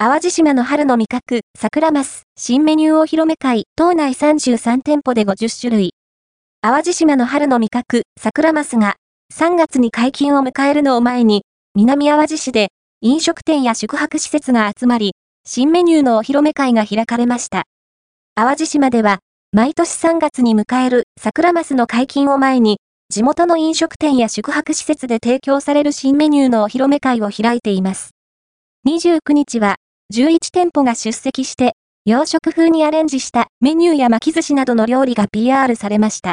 淡路島の春の味覚、桜マス、新メニューお披露目会、島内33店舗で50種類。淡路島の春の味覚、桜マスが、3月に解禁を迎えるのを前に、南淡路市で、飲食店や宿泊施設が集まり、新メニューのお披露目会が開かれました。淡路島では、毎年3月に迎える桜マスの解禁を前に、地元の飲食店や宿泊施設で提供される新メニューのお披露目会を開いています。29日は、11店舗が出席して、洋食風にアレンジしたメニューや巻き寿司などの料理が PR されました。